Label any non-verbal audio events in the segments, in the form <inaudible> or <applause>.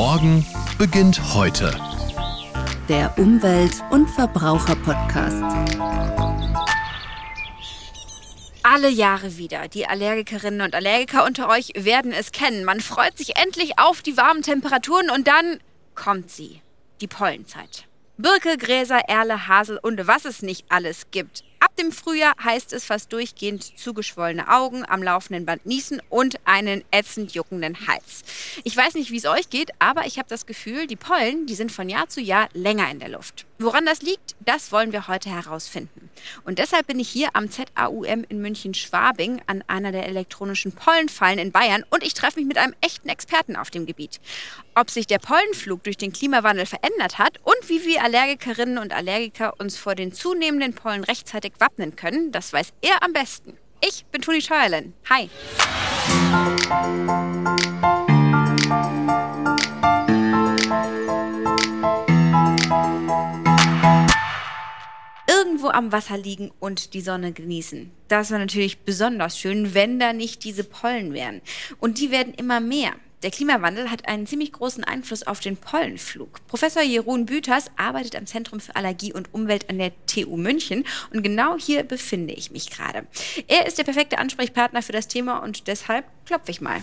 Morgen beginnt heute. Der Umwelt- und Verbraucher-Podcast. Alle Jahre wieder. Die Allergikerinnen und Allergiker unter euch werden es kennen. Man freut sich endlich auf die warmen Temperaturen und dann kommt sie. Die Pollenzeit. Birke, Gräser, Erle, Hasel und was es nicht alles gibt. Ab dem Frühjahr heißt es fast durchgehend zugeschwollene Augen, am laufenden Band niesen und einen ätzend juckenden Hals. Ich weiß nicht, wie es euch geht, aber ich habe das Gefühl, die Pollen, die sind von Jahr zu Jahr länger in der Luft. Woran das liegt, das wollen wir heute herausfinden. Und deshalb bin ich hier am ZAUM in München-Schwabing an einer der elektronischen Pollenfallen in Bayern und ich treffe mich mit einem echten Experten auf dem Gebiet. Ob sich der Pollenflug durch den Klimawandel verändert hat und wie wir Allergikerinnen und Allergiker uns vor den zunehmenden Pollen rechtzeitig wappnen können, das weiß er am besten. Ich bin Toni Scheuerlen. Hi. Irgendwo am Wasser liegen und die Sonne genießen. Das wäre natürlich besonders schön, wenn da nicht diese Pollen wären. Und die werden immer mehr. Der Klimawandel hat einen ziemlich großen Einfluss auf den Pollenflug. Professor Jeroen Büters arbeitet am Zentrum für Allergie und Umwelt an der TU München und genau hier befinde ich mich gerade. Er ist der perfekte Ansprechpartner für das Thema und deshalb klopfe ich mal.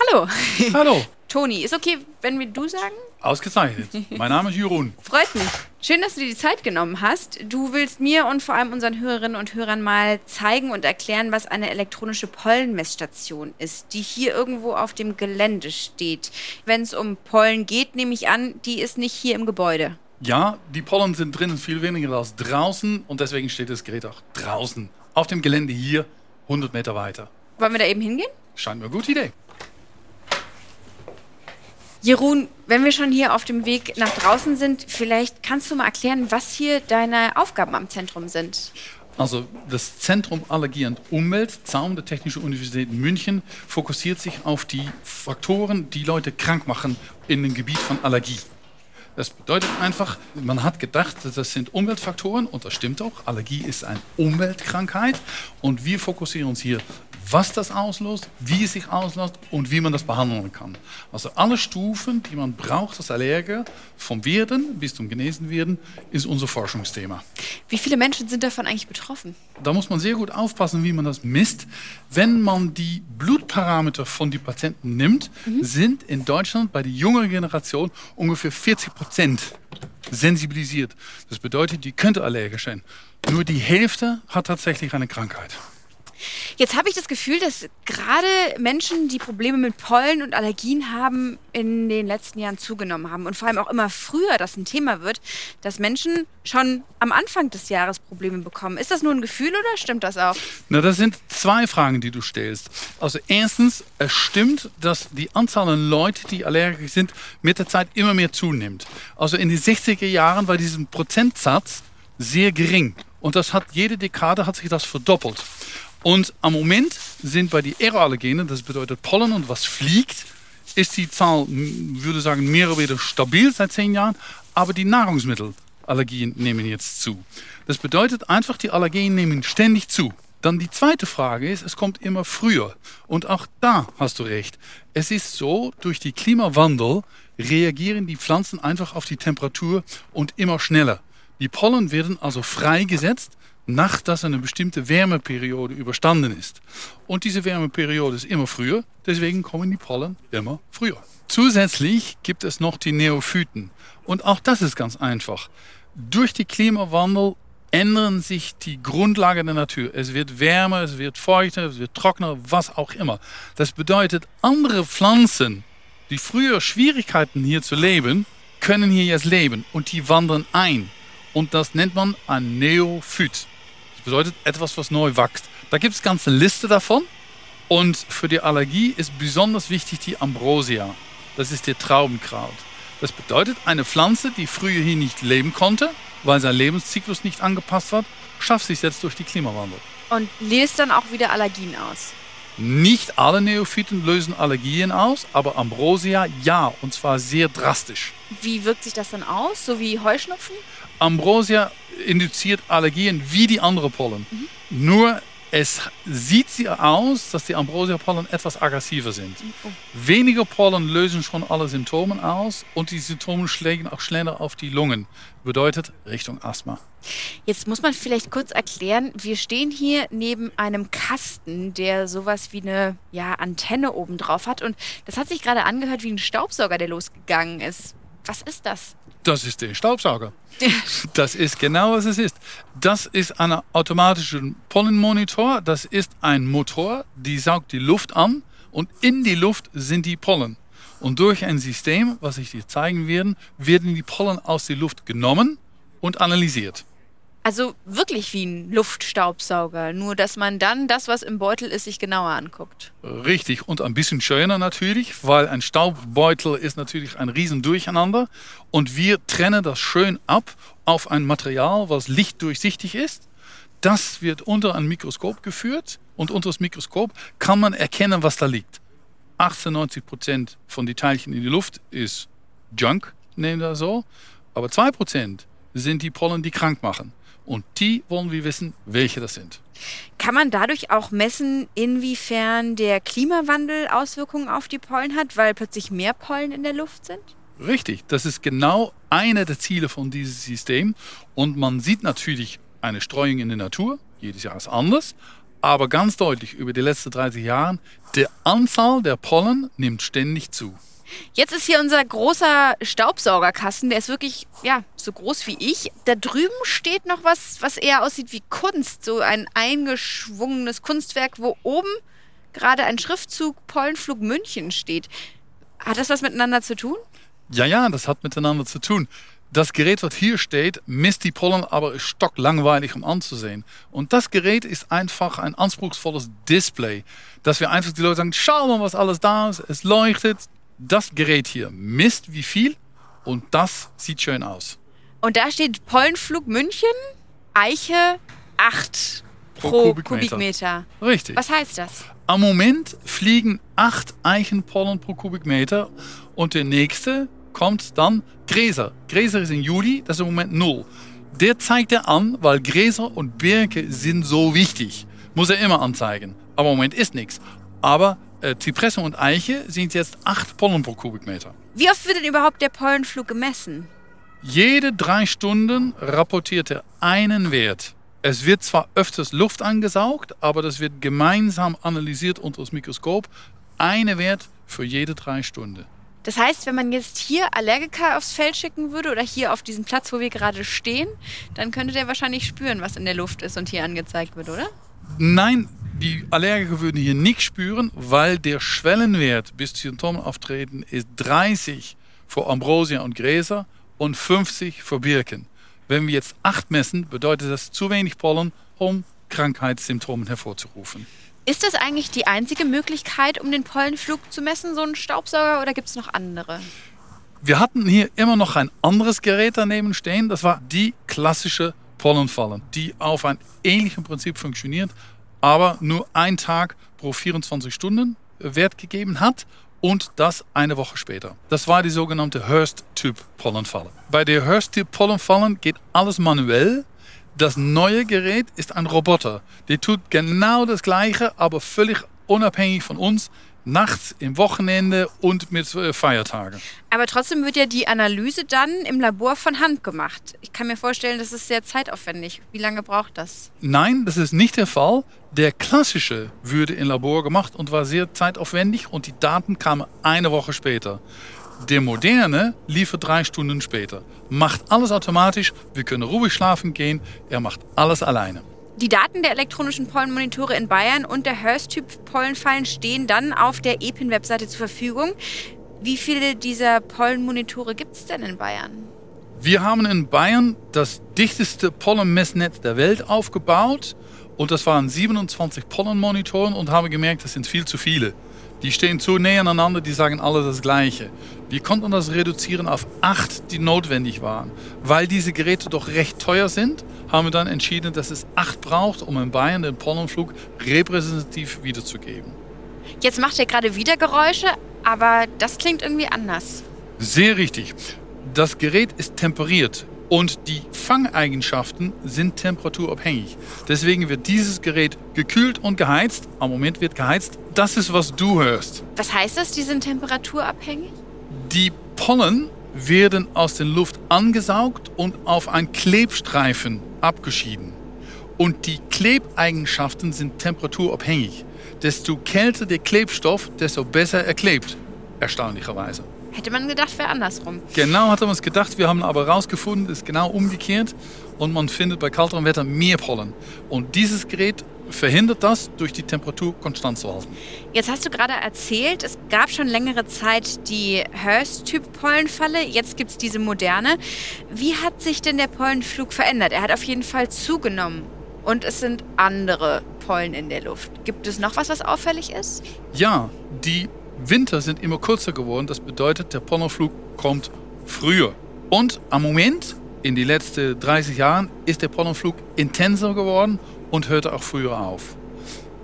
Hallo. Hallo. Toni, ist okay, wenn wir du sagen? Ausgezeichnet. <laughs> Mein Name ist Jeroen. Freut mich. Schön, dass du dir die Zeit genommen hast. Du willst mir und vor allem unseren Hörerinnen und Hörern mal zeigen und erklären, was eine elektronische Pollenmessstation ist, die hier irgendwo auf dem Gelände steht. Wenn es um Pollen geht, nehme ich an, die ist nicht hier im Gebäude. Ja, die Pollen sind drinnen viel weniger als draußen und deswegen steht das Gerät auch draußen. Auf dem Gelände hier, 100 Meter weiter. Wollen wir da eben hingehen? Scheint mir eine gute Idee. Jeroen, wenn wir schon hier auf dem Weg nach draußen sind, vielleicht kannst du mal erklären, was hier deine Aufgaben am Zentrum sind. Also das Zentrum Allergie und Umwelt, Zaum der Technischen Universität München, fokussiert sich auf die Faktoren, die Leute krank machen in dem Gebiet von Allergie. Das bedeutet einfach, man hat gedacht, das sind Umweltfaktoren und das stimmt auch. Allergie ist eine Umweltkrankheit und wir fokussieren uns hier was das auslöst, wie es sich auslöst und wie man das behandeln kann. Also alle Stufen, die man braucht als Allergiker, vom Werden bis zum Genesen werden, ist unser Forschungsthema. Wie viele Menschen sind davon eigentlich betroffen? Da muss man sehr gut aufpassen, wie man das misst. Wenn man die Blutparameter von den Patienten nimmt, mhm. sind in Deutschland bei der jüngeren Generation ungefähr 40 Prozent sensibilisiert. Das bedeutet, die könnte allergisch sein. Nur die Hälfte hat tatsächlich eine Krankheit. Jetzt habe ich das Gefühl, dass gerade Menschen, die Probleme mit Pollen und Allergien haben, in den letzten Jahren zugenommen haben und vor allem auch immer früher das ein Thema wird, dass Menschen schon am Anfang des Jahres Probleme bekommen. Ist das nur ein Gefühl oder stimmt das auch? Na, das sind zwei Fragen, die du stellst. Also erstens, es stimmt, dass die Anzahl an Leuten, die allergisch sind, mit der Zeit immer mehr zunimmt. Also in den 60er Jahren war dieser Prozentsatz sehr gering. Und das hat jede Dekade hat sich das verdoppelt. Und am Moment sind bei den Aeroallergenen, das bedeutet Pollen und was fliegt, ist die Zahl, würde sagen, mehr oder weniger stabil seit zehn Jahren, aber die Nahrungsmittelallergien nehmen jetzt zu. Das bedeutet einfach, die Allergien nehmen ständig zu. Dann die zweite Frage ist, es kommt immer früher. Und auch da hast du recht. Es ist so, durch den Klimawandel reagieren die Pflanzen einfach auf die Temperatur und immer schneller. Die Pollen werden also freigesetzt nachdem eine bestimmte Wärmeperiode überstanden ist. Und diese Wärmeperiode ist immer früher, deswegen kommen die Pollen immer früher. Zusätzlich gibt es noch die Neophyten. Und auch das ist ganz einfach. Durch den Klimawandel ändern sich die Grundlagen der Natur. Es wird wärmer, es wird feuchter, es wird trockener, was auch immer. Das bedeutet, andere Pflanzen, die früher Schwierigkeiten hier zu leben, können hier jetzt leben und die wandern ein. Und das nennt man ein Neophyt. Das bedeutet etwas, was neu wächst. Da gibt es ganze Liste davon. Und für die Allergie ist besonders wichtig die Ambrosia. Das ist der Traubenkraut. Das bedeutet, eine Pflanze, die früher hier nicht leben konnte, weil sein Lebenszyklus nicht angepasst war, schafft sich jetzt durch die Klimawandel. Und löst dann auch wieder Allergien aus? Nicht alle Neophyten lösen Allergien aus, aber Ambrosia ja, und zwar sehr drastisch. Wie wirkt sich das dann aus? So wie Heuschnupfen? Ambrosia induziert Allergien wie die anderen Pollen. Mhm. Nur Es sieht sie aus, dass die Ambrosia-Pollen etwas aggressiver sind. Weniger Pollen lösen schon alle Symptome aus und die Symptome schlägen auch schneller auf die Lungen. Bedeutet Richtung Asthma. Jetzt muss man vielleicht kurz erklären, wir stehen hier neben einem Kasten, der sowas wie eine ja, Antenne oben drauf hat. Und das hat sich gerade angehört wie ein Staubsauger, der losgegangen ist. Was ist das? Das ist der Staubsauger. <laughs> Das ist genau, was es ist. Das ist ein automatischer Pollenmonitor. Das ist ein Motor, die saugt die Luft an und in die Luft sind die Pollen. Und durch ein System, was ich dir zeigen werde, werden die Pollen aus der Luft genommen und analysiert. Also wirklich wie ein Luftstaubsauger, nur dass man dann das, was im Beutel ist, sich genauer anguckt. Richtig und ein bisschen schöner natürlich, weil ein Staubbeutel ist natürlich ein Riesendurcheinander und wir trennen das schön ab auf ein Material, was lichtdurchsichtig ist. Das wird unter ein Mikroskop geführt und unter das Mikroskop kann man erkennen, was da liegt. 98 Prozent von den Teilchen in die Luft ist Junk, nehmen wir so, aber 2 Prozent sind die Pollen, die krank machen. Und die wollen wir wissen, welche das sind. Kann man dadurch auch messen, inwiefern der Klimawandel Auswirkungen auf die Pollen hat, weil plötzlich mehr Pollen in der Luft sind? Richtig, das ist genau einer der Ziele von diesem System. Und man sieht natürlich eine Streuung in der Natur, jedes Jahr ist anders, aber ganz deutlich über die letzten 30 Jahre, die Anzahl der Pollen nimmt ständig zu. Jetzt ist hier unser großer Staubsaugerkasten, der ist wirklich ja, so groß wie ich. Da drüben steht noch was, was eher aussieht wie Kunst, so ein eingeschwungenes Kunstwerk, wo oben gerade ein Schriftzug Pollenflug München steht. Hat das was miteinander zu tun? Ja, ja, das hat miteinander zu tun. Das Gerät, was hier steht, misst die Pollen, aber ist stocklangweilig um anzusehen. Und das Gerät ist einfach ein anspruchsvolles Display, dass wir einfach die Leute sagen, schau mal, was alles da ist. Es leuchtet, das Gerät hier misst wie viel und das sieht schön aus. Und da steht Pollenflug München, Eiche 8 pro, pro Kubikmeter. Kubikmeter. Richtig. Was heißt das? Am Moment fliegen 8 Eichenpollen pro Kubikmeter und der nächste kommt dann Gräser. Gräser ist im Juli, das ist im Moment 0. Der zeigt er an, weil Gräser und Birke sind so wichtig. Muss er immer anzeigen. Aber im Moment ist nichts. Aber äh, Zypresse und Eiche sind jetzt 8 Pollen pro Kubikmeter. Wie oft wird denn überhaupt der Pollenflug gemessen? Jede drei Stunden rapportiert er einen Wert. Es wird zwar öfters Luft angesaugt, aber das wird gemeinsam analysiert unter das Mikroskop. Eine Wert für jede drei Stunden. Das heißt, wenn man jetzt hier Allergiker aufs Feld schicken würde oder hier auf diesen Platz, wo wir gerade stehen, dann könnte der wahrscheinlich spüren, was in der Luft ist und hier angezeigt wird, oder? Nein, die Allergiker würden hier nicht spüren, weil der Schwellenwert bis zu Symptomen auftreten ist 30 für Ambrosia und Gräser und 50 für Birken. Wenn wir jetzt 8 messen, bedeutet das zu wenig Pollen, um Krankheitssymptome hervorzurufen. Ist das eigentlich die einzige Möglichkeit, um den Pollenflug zu messen, so ein Staubsauger, oder gibt es noch andere? Wir hatten hier immer noch ein anderes Gerät daneben stehen. Das war die klassische Pollenfallen, die auf ein ähnliches Prinzip funktioniert, aber nur ein Tag pro 24 Stunden Wert gegeben hat und das eine Woche später. Das war die sogenannte Hurst-Typ-Pollenfalle. Bei der Hurst-Typ-Pollenfallen geht alles manuell. Das neue Gerät ist ein Roboter. Der tut genau das Gleiche, aber völlig unabhängig von uns nachts, im Wochenende und mit äh, Feiertagen. Aber trotzdem wird ja die Analyse dann im Labor von Hand gemacht. Ich kann mir vorstellen, das ist sehr zeitaufwendig. Wie lange braucht das? Nein, das ist nicht der Fall. Der klassische würde im Labor gemacht und war sehr zeitaufwendig und die Daten kamen eine Woche später. Der moderne liefert drei Stunden später. Macht alles automatisch, wir können ruhig schlafen gehen, er macht alles alleine. Die Daten der elektronischen Pollenmonitore in Bayern und der Hurst-Typ Pollenfallen stehen dann auf der EPIN-Webseite zur Verfügung. Wie viele dieser Pollenmonitore gibt es denn in Bayern? Wir haben in Bayern das dichteste Pollenmessnetz der Welt aufgebaut und das waren 27 Pollenmonitoren und haben gemerkt, das sind viel zu viele. Die stehen zu näher aneinander, die sagen alle das Gleiche. Wir konnten das reduzieren auf acht, die notwendig waren. Weil diese Geräte doch recht teuer sind, haben wir dann entschieden, dass es acht braucht, um in Bayern den Pollenflug repräsentativ wiederzugeben. Jetzt macht er gerade wieder Geräusche, aber das klingt irgendwie anders. Sehr richtig. Das Gerät ist temperiert. Und die Fangeigenschaften sind temperaturabhängig. Deswegen wird dieses Gerät gekühlt und geheizt. Am Moment wird geheizt. Das ist, was du hörst. Was heißt das, die sind temperaturabhängig? Die Pollen werden aus der Luft angesaugt und auf einen Klebstreifen abgeschieden. Und die Klebeigenschaften sind temperaturabhängig. Desto kälter der Klebstoff, desto besser er klebt. Erstaunlicherweise. Hätte man gedacht, wäre andersrum. Genau hat man es gedacht. Wir haben aber herausgefunden, es ist genau umgekehrt. Und man findet bei kalterem Wetter mehr Pollen. Und dieses Gerät verhindert das, durch die Temperatur konstant zu halten. Jetzt hast du gerade erzählt, es gab schon längere Zeit die Hearst-Typ-Pollenfalle. Jetzt gibt es diese moderne. Wie hat sich denn der Pollenflug verändert? Er hat auf jeden Fall zugenommen. Und es sind andere Pollen in der Luft. Gibt es noch was, was auffällig ist? Ja, die Winter sind immer kürzer geworden. Das bedeutet, der Pollenflug kommt früher. Und am Moment, in den letzten 30 Jahren, ist der Pollenflug intensiver geworden und hörte auch früher auf.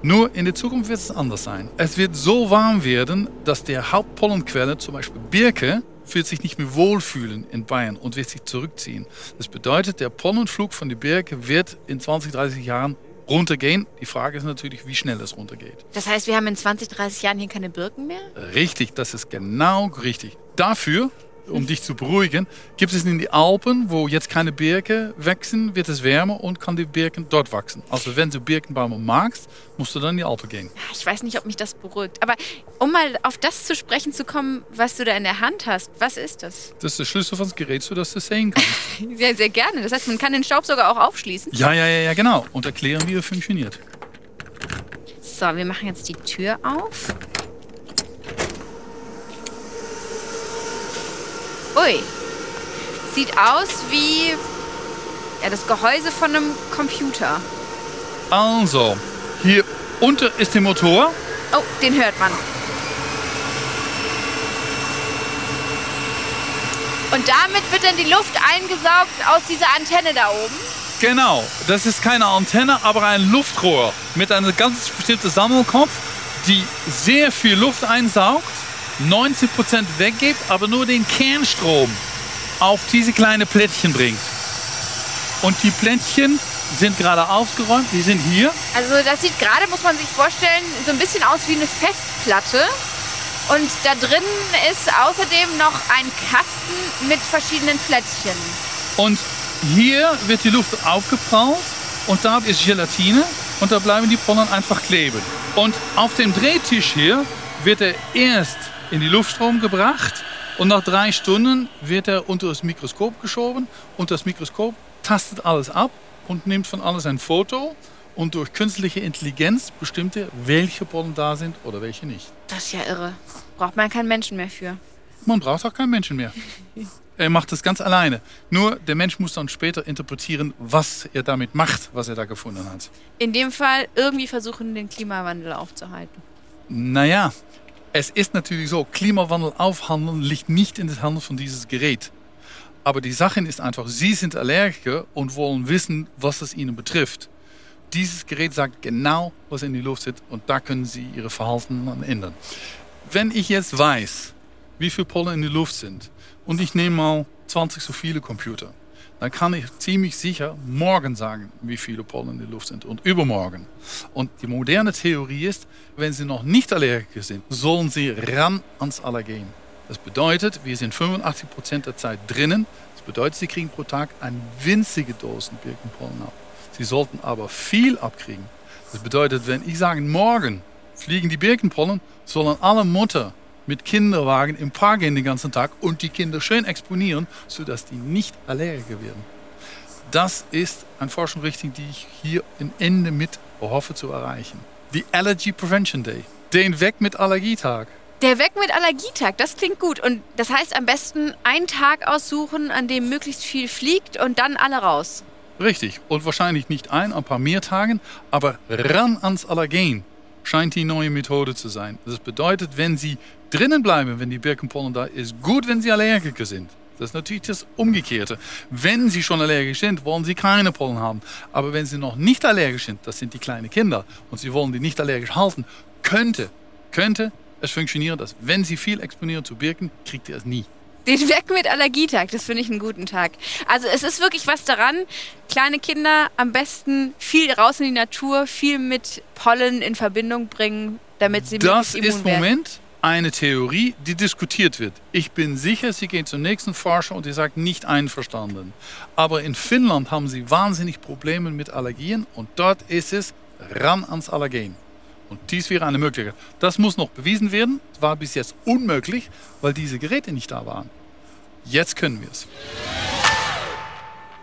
Nur in der Zukunft wird es anders sein. Es wird so warm werden, dass der Hauptpollenquelle, zum Beispiel Birke, wird sich nicht mehr wohlfühlen in Bayern und wird sich zurückziehen. Das bedeutet, der Pollenflug von der Birke wird in 20, 30 Jahren runtergehen. Die Frage ist natürlich, wie schnell es runtergeht. Das heißt, wir haben in 20, 30 Jahren hier keine Birken mehr? Richtig, das ist genau richtig. Dafür um dich zu beruhigen, gibt es in die Alpen, wo jetzt keine Birken wachsen, wird es wärmer und kann die Birken dort wachsen. Also wenn du Birkenbäume magst, musst du dann in die Alpen gehen. Ich weiß nicht, ob mich das beruhigt. Aber um mal auf das zu sprechen zu kommen, was du da in der Hand hast, was ist das? Das ist der Schlüssel von das Gerät, sodass du es sehen kannst. <laughs> sehr, sehr gerne. Das heißt, man kann den Staubsauger auch aufschließen? Ja, ja, ja, ja, genau. Und erklären, wie er funktioniert. So, wir machen jetzt die Tür auf. Ui. Sieht aus wie ja, das Gehäuse von einem Computer. Also, hier unten ist der Motor. Oh, den hört man. Und damit wird dann die Luft eingesaugt aus dieser Antenne da oben? Genau, das ist keine Antenne, aber ein Luftrohr mit einem ganz bestimmten Sammelkopf, die sehr viel Luft einsaugt 90% weggibt, aber nur den Kernstrom auf diese kleine Plättchen bringt. Und die Plättchen sind gerade aufgeräumt, die sind hier. Also das sieht gerade, muss man sich vorstellen, so ein bisschen aus wie eine Festplatte. Und da drin ist außerdem noch ein Kasten mit verschiedenen Plättchen. Und hier wird die Luft aufgeprallt und da ist Gelatine und da bleiben die Pollen einfach kleben. Und auf dem Drehtisch hier wird er erst in die Luftstrom gebracht und nach drei Stunden wird er unter das Mikroskop geschoben und das Mikroskop tastet alles ab und nimmt von alles ein Foto und durch künstliche Intelligenz bestimmt er, welche Pollen da sind oder welche nicht. Das ist ja irre. Braucht man keinen Menschen mehr für. Man braucht auch keinen Menschen mehr. <laughs> er macht das ganz alleine. Nur der Mensch muss dann später interpretieren, was er damit macht, was er da gefunden hat. In dem Fall irgendwie versuchen, den Klimawandel aufzuhalten. Naja, es ist natürlich so, Klimawandel aufhandeln liegt nicht in den Händen von dieses Gerät. Aber die Sache ist einfach, Sie sind Allergiker und wollen wissen, was es Ihnen betrifft. Dieses Gerät sagt genau, was in die Luft sitzt und da können Sie Ihre Verhalten ändern. Wenn ich jetzt weiß, wie viele Pollen in der Luft sind und ich nehme mal 20 so viele Computer, dann kann ich ziemlich sicher morgen sagen, wie viele Pollen in der Luft sind und übermorgen. Und die moderne Theorie ist, wenn Sie noch nicht Allergiker sind, sollen Sie ran ans Allergen. Das bedeutet, wir sind 85 Prozent der Zeit drinnen. Das bedeutet, Sie kriegen pro Tag eine winzige Dosen Birkenpollen ab. Sie sollten aber viel abkriegen. Das bedeutet, wenn ich sage, morgen fliegen die Birkenpollen, sollen alle Mutter mit Kinderwagen im Park gehen den ganzen Tag und die Kinder schön exponieren, sodass die nicht Allergiker werden. Das ist eine Forschungsrichtung, die ich hier im Ende mit hoffe zu erreichen. Die Allergy Prevention Day. Den Weg mit Allergietag. Der Weg mit Allergietag, das klingt gut. Und das heißt am besten einen Tag aussuchen, an dem möglichst viel fliegt und dann alle raus. Richtig. Und wahrscheinlich nicht ein, ein paar mehr Tagen, aber ran ans Allergen scheint die neue Methode zu sein. Das bedeutet, wenn Sie drinnen bleiben, wenn die Birkenpollen da ist, gut, wenn Sie Allergiker sind. Das ist natürlich das Umgekehrte. Wenn Sie schon allergisch sind, wollen Sie keine Pollen haben. Aber wenn Sie noch nicht allergisch sind, das sind die kleinen Kinder, und Sie wollen die nicht allergisch halten, könnte, könnte es funktionieren, dass wenn Sie viel exponieren zu Birken, kriegt ihr es nie. Den <laughs> Weg mit Allergietag, das finde ich einen guten Tag. Also es ist wirklich was daran. Kleine Kinder am besten viel raus in die Natur, viel mit Pollen in Verbindung bringen, damit sie Das immun ist im werden. Moment eine Theorie, die diskutiert wird. Ich bin sicher, sie gehen zum nächsten Forscher und die sagt nicht einverstanden. Aber in Finnland haben sie wahnsinnig Probleme mit Allergien und dort ist es ran ans Allergen. Und dies wäre eine Möglichkeit. Das muss noch bewiesen werden. Es war bis jetzt unmöglich, weil diese Geräte nicht da waren. Jetzt können wir es.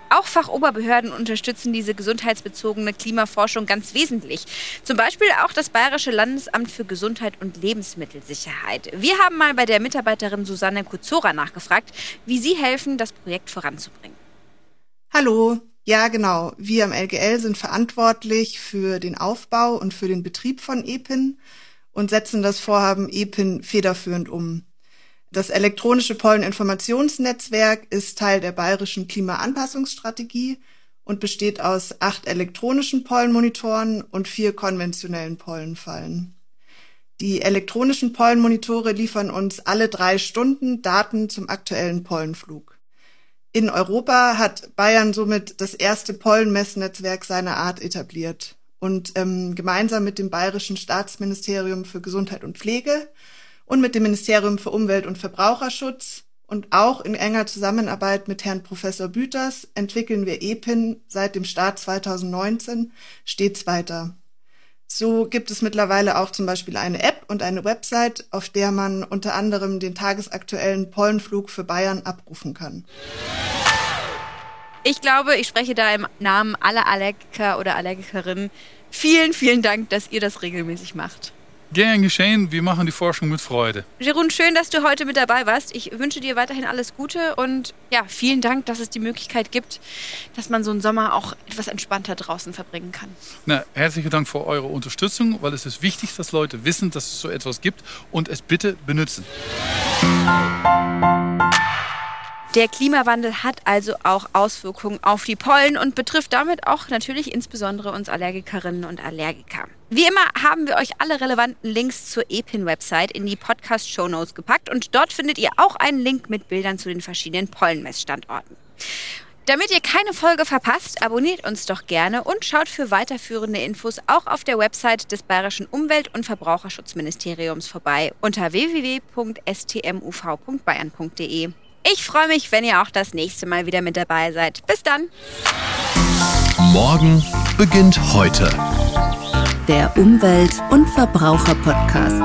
Auch Fachoberbehörden unterstützen diese gesundheitsbezogene Klimaforschung ganz wesentlich. Zum Beispiel auch das Bayerische Landesamt für Gesundheit und Lebensmittelsicherheit. Wir haben mal bei der Mitarbeiterin Susanne Kuzora nachgefragt, wie sie helfen, das Projekt voranzubringen. Hallo, ja genau. Wir am LGL sind verantwortlich für den Aufbau und für den Betrieb von EPIN und setzen das Vorhaben EPIN federführend um. Das elektronische Polleninformationsnetzwerk ist Teil der bayerischen Klimaanpassungsstrategie und besteht aus acht elektronischen Pollenmonitoren und vier konventionellen Pollenfallen. Die elektronischen Pollenmonitore liefern uns alle drei Stunden Daten zum aktuellen Pollenflug. In Europa hat Bayern somit das erste Pollenmessnetzwerk seiner Art etabliert. Und ähm, gemeinsam mit dem Bayerischen Staatsministerium für Gesundheit und Pflege und mit dem Ministerium für Umwelt und Verbraucherschutz und auch in enger Zusammenarbeit mit Herrn Professor Büters entwickeln wir EPIN seit dem Start 2019 stets weiter. So gibt es mittlerweile auch zum Beispiel eine App und eine Website, auf der man unter anderem den tagesaktuellen Pollenflug für Bayern abrufen kann. Ich glaube, ich spreche da im Namen aller Allergiker oder Allergikerinnen. Vielen, vielen Dank, dass ihr das regelmäßig macht. Gern geschehen, wir machen die Forschung mit Freude. Jerun, schön, dass du heute mit dabei warst. Ich wünsche dir weiterhin alles Gute und ja, vielen Dank, dass es die Möglichkeit gibt, dass man so einen Sommer auch etwas entspannter draußen verbringen kann. Na, herzlichen Dank für eure Unterstützung, weil es ist wichtig, dass Leute wissen, dass es so etwas gibt und es bitte benutzen. Der Klimawandel hat also auch Auswirkungen auf die Pollen und betrifft damit auch natürlich insbesondere uns Allergikerinnen und Allergiker. Wie immer haben wir euch alle relevanten Links zur EPIN-Website in die Podcast-Shownotes gepackt und dort findet ihr auch einen Link mit Bildern zu den verschiedenen Pollenmessstandorten. Damit ihr keine Folge verpasst, abonniert uns doch gerne und schaut für weiterführende Infos auch auf der Website des Bayerischen Umwelt- und Verbraucherschutzministeriums vorbei unter www.stmuv.bayern.de. Ich freue mich, wenn ihr auch das nächste Mal wieder mit dabei seid. Bis dann! Morgen beginnt heute. Der Umwelt- und Verbraucher-Podcast.